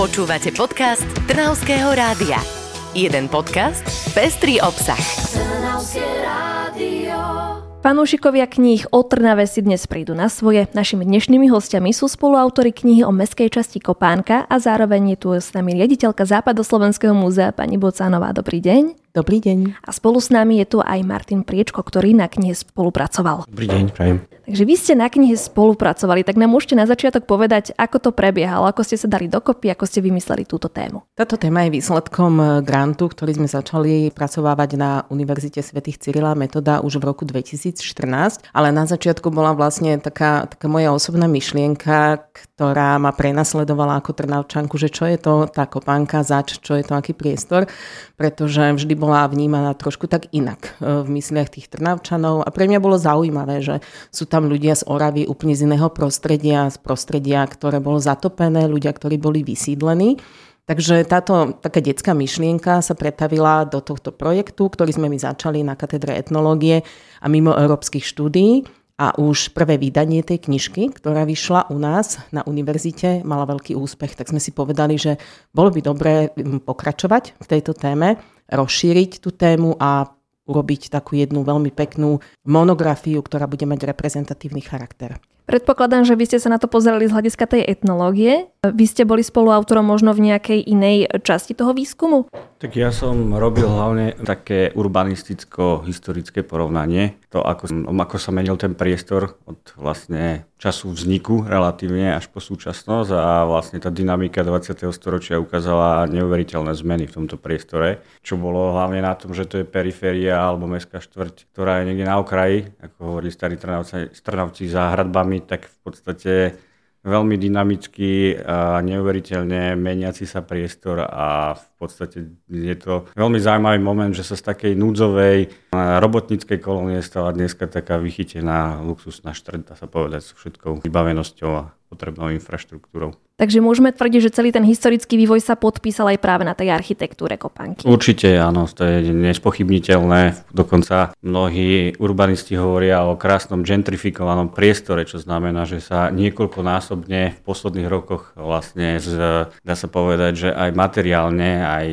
Počúvate podcast Trnavského rádia. Jeden podcast, pestrý obsah. Trnavské rádio. Fanúšikovia kníh o Trnave si dnes prídu na svoje. Našimi dnešnými hostiami sú spoluautori knihy o meskej časti Kopánka a zároveň je tu s nami riaditeľka Západoslovenského múzea pani Bocánová. Dobrý deň. Dobrý deň. A spolu s nami je tu aj Martin Priečko, ktorý na knihe spolupracoval. Dobrý deň, prajem. Takže vy ste na knihe spolupracovali, tak nám môžete na začiatok povedať, ako to prebiehalo, ako ste sa dali dokopy, ako ste vymysleli túto tému. Táto téma je výsledkom eh, grantu, ktorý sme začali pracovávať na Univerzite svätých Cyrila Metoda už v roku 2014, ale na začiatku bola vlastne taká, taká moja osobná myšlienka, ktorá ma prenasledovala ako Trnavčanku, že čo je to tá kopánka, zač, čo je to aký priestor, pretože vždy bola vnímaná trošku tak inak eh, v mysliach tých Trnavčanov a pre mňa bolo zaujímavé, že sú tam tam ľudia z Oravy úplne z iného prostredia, z prostredia, ktoré bolo zatopené, ľudia, ktorí boli vysídlení. Takže táto taká detská myšlienka sa pretavila do tohto projektu, ktorý sme my začali na katedre etnológie a mimo európskych štúdií. A už prvé vydanie tej knižky, ktorá vyšla u nás na univerzite, mala veľký úspech. Tak sme si povedali, že bolo by dobré mm, pokračovať v tejto téme, rozšíriť tú tému a urobiť takú jednu veľmi peknú monografiu, ktorá bude mať reprezentatívny charakter. Predpokladám, že vy ste sa na to pozerali z hľadiska tej etnológie. Vy ste boli spoluautorom možno v nejakej inej časti toho výskumu? Tak ja som robil hlavne také urbanisticko-historické porovnanie. To, ako, ako sa menil ten priestor od vlastne času vzniku relatívne až po súčasnosť a vlastne tá dynamika 20. storočia ukázala neuveriteľné zmeny v tomto priestore, čo bolo hlavne na tom, že to je periféria alebo mestská štvrť, ktorá je niekde na okraji, ako hovorí starí Trnavci, Trnavci za hradbami, tak v podstate veľmi dynamický a neuveriteľne meniaci sa priestor a v podstate je to veľmi zaujímavý moment, že sa z takej núdzovej robotníckej kolónie stala dneska taká vychytená luxusná štrt, dá sa povedať, s všetkou vybavenosťou a potrebnou infraštruktúrou. Takže môžeme tvrdiť, že celý ten historický vývoj sa podpísal aj práve na tej architektúre Kopanky. Určite áno, to je nespochybniteľné. Dokonca mnohí urbanisti hovoria o krásnom gentrifikovanom priestore, čo znamená, že sa niekoľkonásobne v posledných rokoch vlastne, z, dá sa povedať, že aj materiálne, aj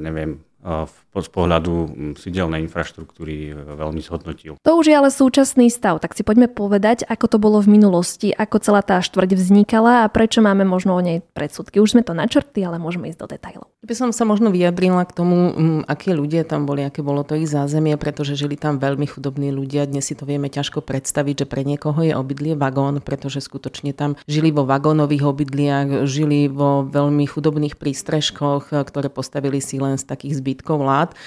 neviem, z pohľadu sídelnej infraštruktúry e, veľmi zhodnotil. To už je ale súčasný stav, tak si poďme povedať, ako to bolo v minulosti, ako celá tá štvrť vznikala a prečo máme možno o nej predsudky. Už sme to načrtli, ale môžeme ísť do detajlov. By som sa možno vyjadrila k tomu, aké ľudia tam boli, aké bolo to ich zázemie, pretože žili tam veľmi chudobní ľudia. Dnes si to vieme ťažko predstaviť, že pre niekoho je obydlie vagón, pretože skutočne tam žili vo vagónových obydliach, žili vo veľmi chudobných prístrežkoch, ktoré postavili si len z takých zbytkov vlád.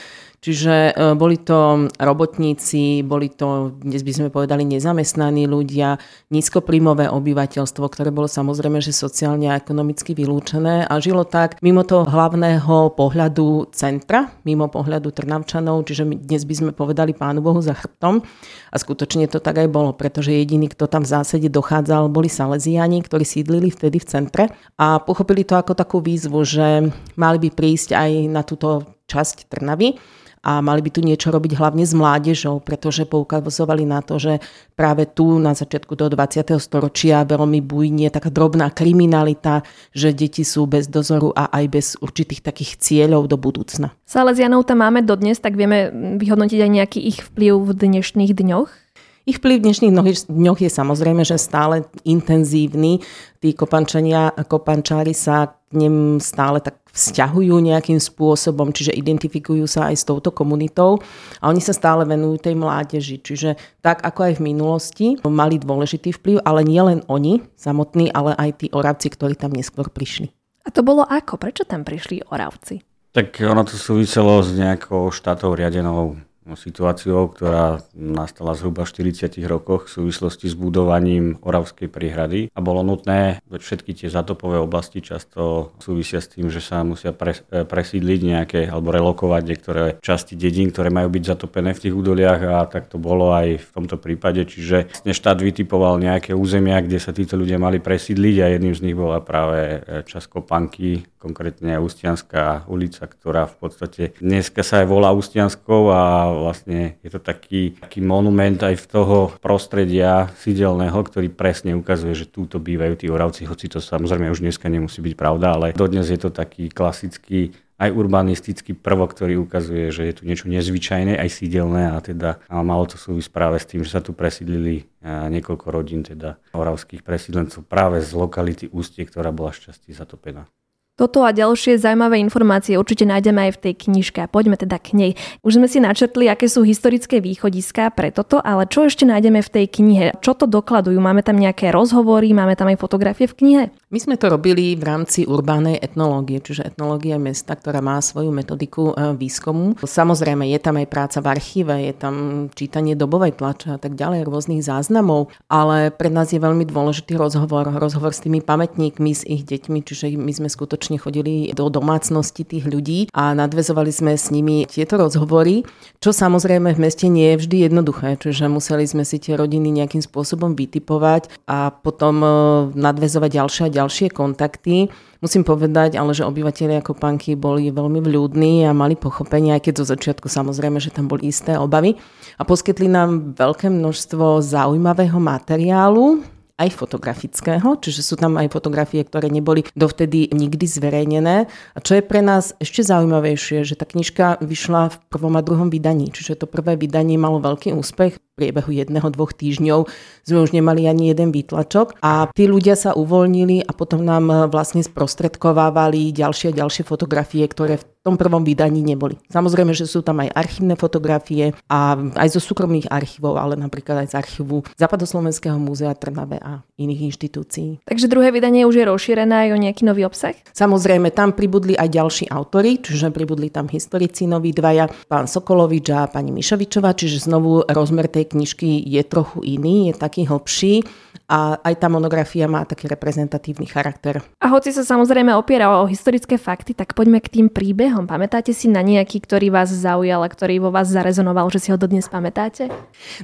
Čiže e, boli to robotníci, boli to, dnes by sme povedali, nezamestnaní ľudia, nízkopríjmové obyvateľstvo, ktoré bolo samozrejme, že sociálne a ekonomicky vylúčené a žilo tak mimo toho hlavného pohľadu centra, mimo pohľadu Trnavčanov, čiže dnes by sme povedali Pánu Bohu za chrbtom. A skutočne to tak aj bolo, pretože jediní, kto tam v zásade dochádzal, boli Salesiani, ktorí sídlili vtedy v centre a pochopili to ako takú výzvu, že mali by prísť aj na túto časť Trnavy a mali by tu niečo robiť hlavne s mládežou, pretože poukazovali na to, že práve tu na začiatku toho 20. storočia veľmi bujnie taká drobná kriminalita, že deti sú bez dozoru a aj bez určitých takých cieľov do budúcna. Salesianov tam máme dodnes, tak vieme vyhodnotiť aj nejaký ich vplyv v dnešných dňoch? Ich vplyv v dnešných dňoch je samozrejme, že stále intenzívny. Tí kopančania, kopančári sa k nim stále tak vzťahujú nejakým spôsobom, čiže identifikujú sa aj s touto komunitou a oni sa stále venujú tej mládeži. Čiže tak ako aj v minulosti mali dôležitý vplyv, ale nie len oni samotní, ale aj tí oravci, ktorí tam neskôr prišli. A to bolo ako? Prečo tam prišli oravci? Tak ono to súviselo s nejakou štátou riadenou situáciou, ktorá nastala zhruba v 40 rokoch v súvislosti s budovaním Oravskej príhrady a bolo nutné, všetky tie zatopové oblasti často súvisia s tým, že sa musia e, presídliť nejaké alebo relokovať niektoré časti dedín, ktoré majú byť zatopené v tých údoliach. A tak to bolo aj v tomto prípade, čiže vlastne štát vytipoval nejaké územia, kde sa títo ľudia mali presídliť a jedným z nich bola práve e, časť Kopanky, konkrétne Ustianská ulica, ktorá v podstate dneska sa aj volá Ustianskou a vlastne je to taký, taký monument aj v toho prostredia sídelného, ktorý presne ukazuje, že túto bývajú tí oravci, hoci to samozrejme už dneska nemusí byť pravda, ale dodnes je to taký klasický aj urbanistický prvok, ktorý ukazuje, že je tu niečo nezvyčajné, aj sídelné a teda a malo to súvisť práve s tým, že sa tu presídlili niekoľko rodín teda oravských presídlencov práve z lokality Ústie, ktorá bola šťastí zatopená. Toto a ďalšie zaujímavé informácie určite nájdeme aj v tej knižke. Poďme teda k nej. Už sme si načrtli, aké sú historické východiská pre toto, ale čo ešte nájdeme v tej knihe? Čo to dokladujú? Máme tam nejaké rozhovory, máme tam aj fotografie v knihe? My sme to robili v rámci urbánej etnológie, čiže etnológia mesta, ktorá má svoju metodiku e, výskumu. Samozrejme, je tam aj práca v archíve, je tam čítanie dobovej tlače a tak ďalej, rôznych záznamov, ale pre nás je veľmi dôležitý rozhovor, rozhovor s tými pamätníkmi, s ich deťmi, čiže my sme skutočne skutočne chodili do domácnosti tých ľudí a nadvezovali sme s nimi tieto rozhovory, čo samozrejme v meste nie je vždy jednoduché, čiže museli sme si tie rodiny nejakým spôsobom vytipovať a potom e, nadvezovať ďalšie a ďalšie kontakty. Musím povedať, ale že obyvateľia Kopanky boli veľmi vľúdni a mali pochopenie, aj keď zo začiatku samozrejme, že tam boli isté obavy. A poskytli nám veľké množstvo zaujímavého materiálu, aj fotografického, čiže sú tam aj fotografie, ktoré neboli dovtedy nikdy zverejnené. A čo je pre nás ešte zaujímavejšie, že tá knižka vyšla v prvom a druhom vydaní, čiže to prvé vydanie malo veľký úspech priebehu jedného, dvoch týždňov sme už nemali ani jeden výtlačok a tí ľudia sa uvoľnili a potom nám e, vlastne sprostredkovávali ďalšie a ďalšie fotografie, ktoré v tom prvom vydaní neboli. Samozrejme, že sú tam aj archívne fotografie a aj zo súkromných archívov, ale napríklad aj z archívu Západoslovenského múzea Trnave a iných inštitúcií. Takže druhé vydanie už je rozšírené aj o nejaký nový obsah? Samozrejme, tam pribudli aj ďalší autory, čiže pribudli tam historici noví dvaja, pán Sokolovič a pani Mišovičová, čiže znovu rozmer tej knižky je trochu iný, je taký hlbší a aj tá monografia má taký reprezentatívny charakter. A hoci sa samozrejme opiera o historické fakty, tak poďme k tým príbehom. Pamätáte si na nejaký, ktorý vás zaujal a ktorý vo vás zarezonoval, že si ho dodnes pamätáte?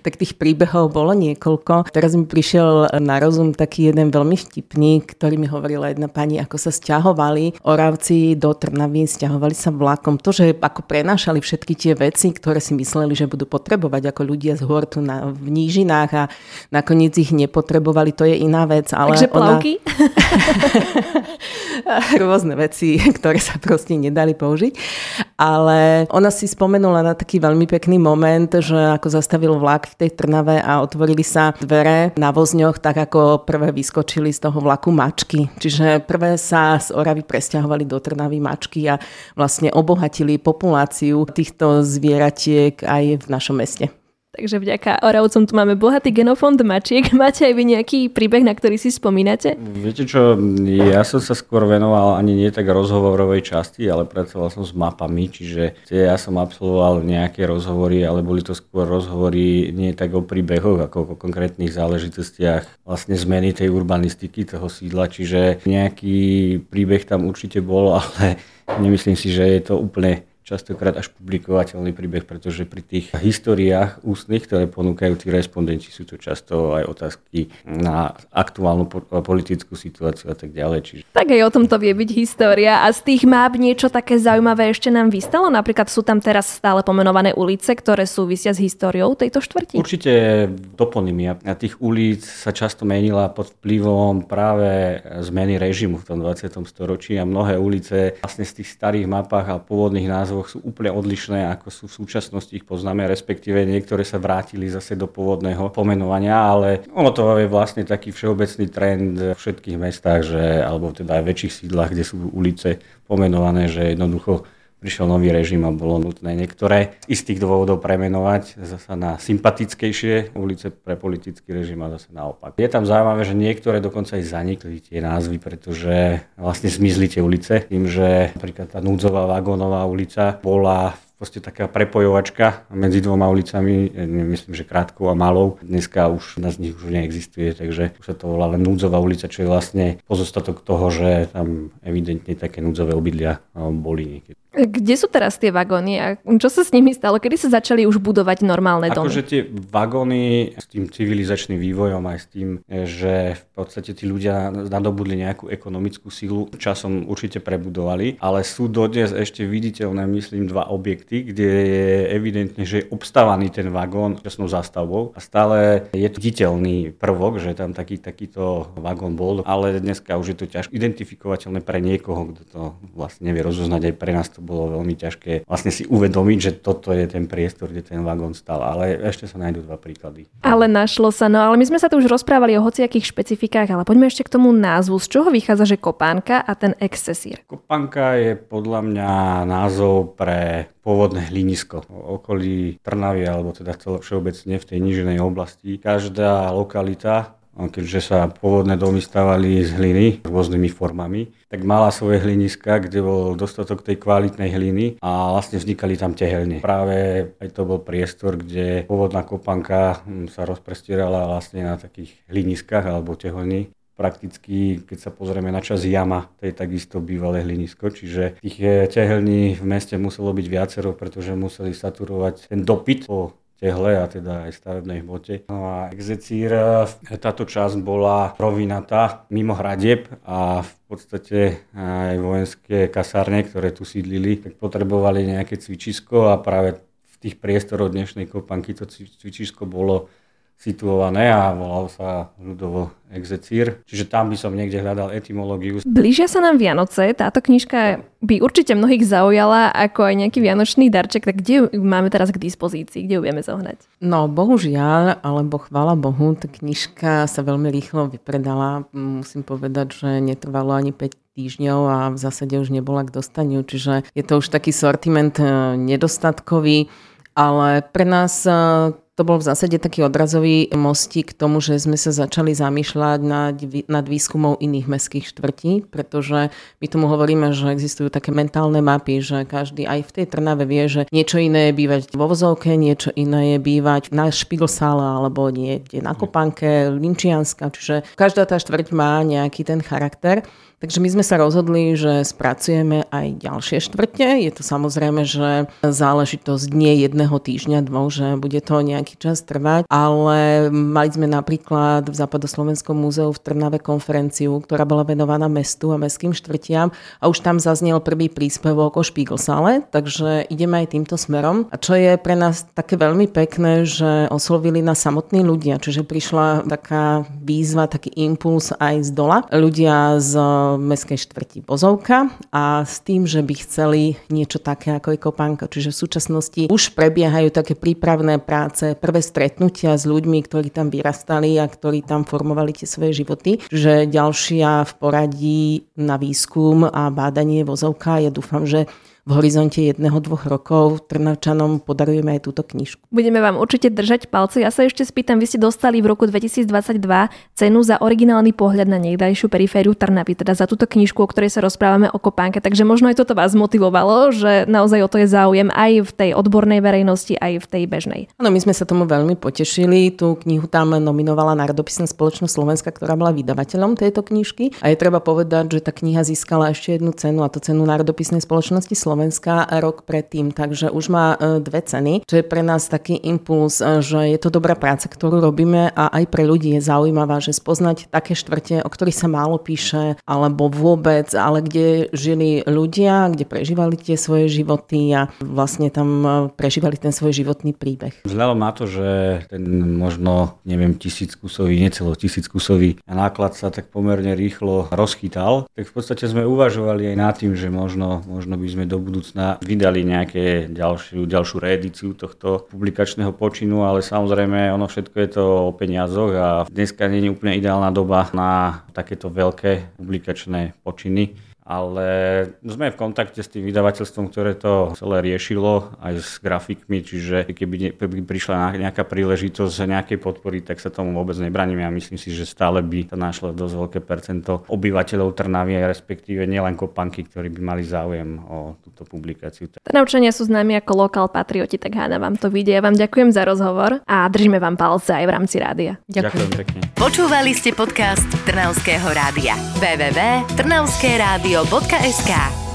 Tak tých príbehov bolo niekoľko. Teraz mi prišiel na rozum taký jeden veľmi vtipný, ktorý mi hovorila jedna pani, ako sa stiahovali Oravci do Trnavy, stiahovali sa vlakom. To, že ako prenášali všetky tie veci, ktoré si mysleli, že budú potrebovať ako ľudia z hôr tu na, v nížinách a nakoniec ich nepotrebovali, to je iná vec. Ale Takže plavky? Ona... Rôzne veci, ktoré sa proste nedali použiť. Ale ona si spomenula na taký veľmi pekný moment, že ako zastavil vlak v tej Trnave a otvorili sa dvere na vozňoch, tak ako prvé vyskočili z toho vlaku mačky. Čiže prvé sa z Oravy presťahovali do Trnavy mačky a vlastne obohatili populáciu týchto zvieratiek aj v našom meste. Takže vďaka Oravcom tu máme bohatý genofond mačiek. Máte aj vy nejaký príbeh, na ktorý si spomínate? Viete čo, ja som sa skôr venoval ani nie tak rozhovorovej časti, ale pracoval som s mapami, čiže ja som absolvoval nejaké rozhovory, ale boli to skôr rozhovory nie tak o príbehoch, ako o konkrétnych záležitostiach vlastne zmeny tej urbanistiky toho sídla, čiže nejaký príbeh tam určite bol, ale nemyslím si, že je to úplne častokrát až publikovateľný príbeh, pretože pri tých históriách ústnych, ktoré ponúkajú tí respondenti, sú to často aj otázky na aktuálnu politickú situáciu a tak ďalej. Čiže... Tak aj o tom to vie byť história a z tých map niečo také zaujímavé ešte nám vystalo? Napríklad sú tam teraz stále pomenované ulice, ktoré súvisia s históriou tejto štvrti? Určite toponymia a tých ulic sa často menila pod vplyvom práve zmeny režimu v tom 20. storočí a mnohé ulice vlastne z tých starých mapách a pôvodných názvov názvoch sú úplne odlišné, ako sú v súčasnosti ich poznáme, respektíve niektoré sa vrátili zase do pôvodného pomenovania, ale ono to je vlastne taký všeobecný trend v všetkých mestách, že, alebo teda aj väčších sídlach, kde sú ulice pomenované, že jednoducho prišiel nový režim a bolo nutné niektoré istých dôvodov premenovať zase na sympatickejšie ulice pre politický režim a zase naopak. Je tam zaujímavé, že niektoré dokonca aj zanikli tie názvy, pretože vlastne zmizli tie ulice tým, že napríklad tá núdzová vagónová ulica bola proste taká prepojovačka medzi dvoma ulicami, myslím, že krátkou a malou. Dneska už na z nich už neexistuje, takže už sa to volá len núdzová ulica, čo je vlastne pozostatok toho, že tam evidentne také núdzové obydlia boli niekedy. Kde sú teraz tie vagóny a čo sa s nimi stalo? Kedy sa začali už budovať normálne domy? Akože tie vagóny s tým civilizačným vývojom aj s tým, že v podstate tí ľudia nadobudli nejakú ekonomickú sílu, časom určite prebudovali, ale sú dodnes ešte viditeľné, myslím, dva objekty, kde je evidentne, že je obstávaný ten vagón časnou zástavbou a stále je to viditeľný prvok, že tam taký, takýto vagón bol, ale dneska už je to ťažko identifikovateľné pre niekoho, kto to vlastne nevie rozoznať aj pre nás to to bolo veľmi ťažké vlastne si uvedomiť, že toto je ten priestor, kde ten vagón stal. Ale ešte sa nájdú dva príklady. Ale našlo sa, no ale my sme sa tu už rozprávali o hociakých špecifikách, ale poďme ešte k tomu názvu. Z čoho vychádza, že kopánka a ten excesír? Kopánka je podľa mňa názov pre pôvodné hlinisko okolí Trnavy, alebo teda celo všeobecne v tej níženej oblasti. Každá lokalita keďže sa pôvodné domy stavali z hliny rôznymi formami, tak mala svoje hliniska, kde bol dostatok tej kvalitnej hliny a vlastne vznikali tam tehelne. Práve aj to bol priestor, kde pôvodná kopanka hm, sa rozprestierala vlastne na takých hliniskách alebo tehelní prakticky, keď sa pozrieme na čas jama, to je takisto bývalé hlinisko, čiže tých eh, tehelní v meste muselo byť viacero, pretože museli saturovať ten dopyt po tehle a teda aj stavebnej hmote. No a execír, táto časť bola rovinatá mimo hradieb a v podstate aj vojenské kasárne, ktoré tu sídlili, tak potrebovali nejaké cvičisko a práve v tých priestoroch dnešnej kopanky to cvičisko bolo situované a volal sa ľudovo execír. Čiže tam by som niekde hľadal etymológiu. Blížia sa nám Vianoce, táto knižka by určite mnohých zaujala ako aj nejaký vianočný darček, tak kde ju máme teraz k dispozícii, kde ju vieme zohnať? No bohužiaľ, alebo chvála Bohu, tá knižka sa veľmi rýchlo vypredala. Musím povedať, že netrvalo ani 5 týždňov a v zásade už nebola k dostaniu, čiže je to už taký sortiment eh, nedostatkový, ale pre nás eh, to bol v zásade taký odrazový mostík k tomu, že sme sa začali zamýšľať nad, nad výskumou iných mestských štvrtí, pretože my tomu hovoríme, že existujú také mentálne mapy, že každý aj v tej Trnave vie, že niečo iné je bývať vo vozovke, niečo iné je bývať na Špigelsále alebo niekde na Kopanke, Linčianska, čiže každá tá štvrť má nejaký ten charakter. Takže my sme sa rozhodli, že spracujeme aj ďalšie štvrte. Je to samozrejme, že záležitosť nie jedného týždňa, dvoch, že bude to nejaký čas trvať, ale mali sme napríklad v Západoslovenskom múzeu v Trnave konferenciu, ktorá bola venovaná mestu a mestským štvrtiam a už tam zaznel prvý príspevok o Špíglsále, takže ideme aj týmto smerom. A čo je pre nás také veľmi pekné, že oslovili na samotní ľudia, čiže prišla taká výzva, taký impuls aj z dola. Ľudia z mestskej štvrti Bozovka a s tým, že by chceli niečo také ako je Kopánka. Čiže v súčasnosti už prebiehajú také prípravné práce, prvé stretnutia s ľuďmi, ktorí tam vyrastali a ktorí tam formovali tie svoje životy. Že ďalšia v poradí na výskum a bádanie Vozovka, ja dúfam, že v horizonte jedného, dvoch rokov Trnavčanom podarujeme aj túto knižku. Budeme vám určite držať palce. Ja sa ešte spýtam, vy ste dostali v roku 2022 cenu za originálny pohľad na niekdajšiu perifériu Trnavy, teda za túto knižku, o ktorej sa rozprávame o kopánke. Takže možno aj toto vás motivovalo, že naozaj o to je záujem aj v tej odbornej verejnosti, aj v tej bežnej. Áno, my sme sa tomu veľmi potešili. Tú knihu tam nominovala Národopisná spoločnosť Slovenska, ktorá bola vydavateľom tejto knižky. A je treba povedať, že tá kniha získala ešte jednu cenu, a to cenu Národopisnej spoločnosti Slovenska Slovenska rok predtým, takže už má e, dve ceny, čo je pre nás taký impuls, e, že je to dobrá práca, ktorú robíme a aj pre ľudí je zaujímavá, že spoznať také štvrte, o ktorých sa málo píše, alebo vôbec, ale kde žili ľudia, kde prežívali tie svoje životy a vlastne tam e, prežívali ten svoj životný príbeh. Vzhľadom na to, že ten možno, neviem, tisíc kusový, necelo tisíc kusový náklad sa tak pomerne rýchlo rozchytal, tak v podstate sme uvažovali aj nad tým, že možno, možno by sme do budúcna vydali nejaké ďalšiu, ďalšiu reedíciu tohto publikačného počinu, ale samozrejme ono všetko je to o peniazoch a dneska nie je úplne ideálna doba na takéto veľké publikačné počiny ale sme v kontakte s tým vydavateľstvom, ktoré to celé riešilo aj s grafikmi, čiže keby prišla nejaká príležitosť nejakej podpory, tak sa tomu vôbec nebraníme a myslím si, že stále by to našlo dosť veľké percento obyvateľov Trnavy, respektíve nielen kopanky, ktorí by mali záujem o túto publikáciu. Trnavčania sú známi ako lokál patrioti, tak háda vám to vidie. Ja vám ďakujem za rozhovor a držíme vám palce aj v rámci rádia. Ďakujem. ďakujem pekne. Počúvali ste podcast Trnavského rádia. www.trnavskeradio.sk euro.sk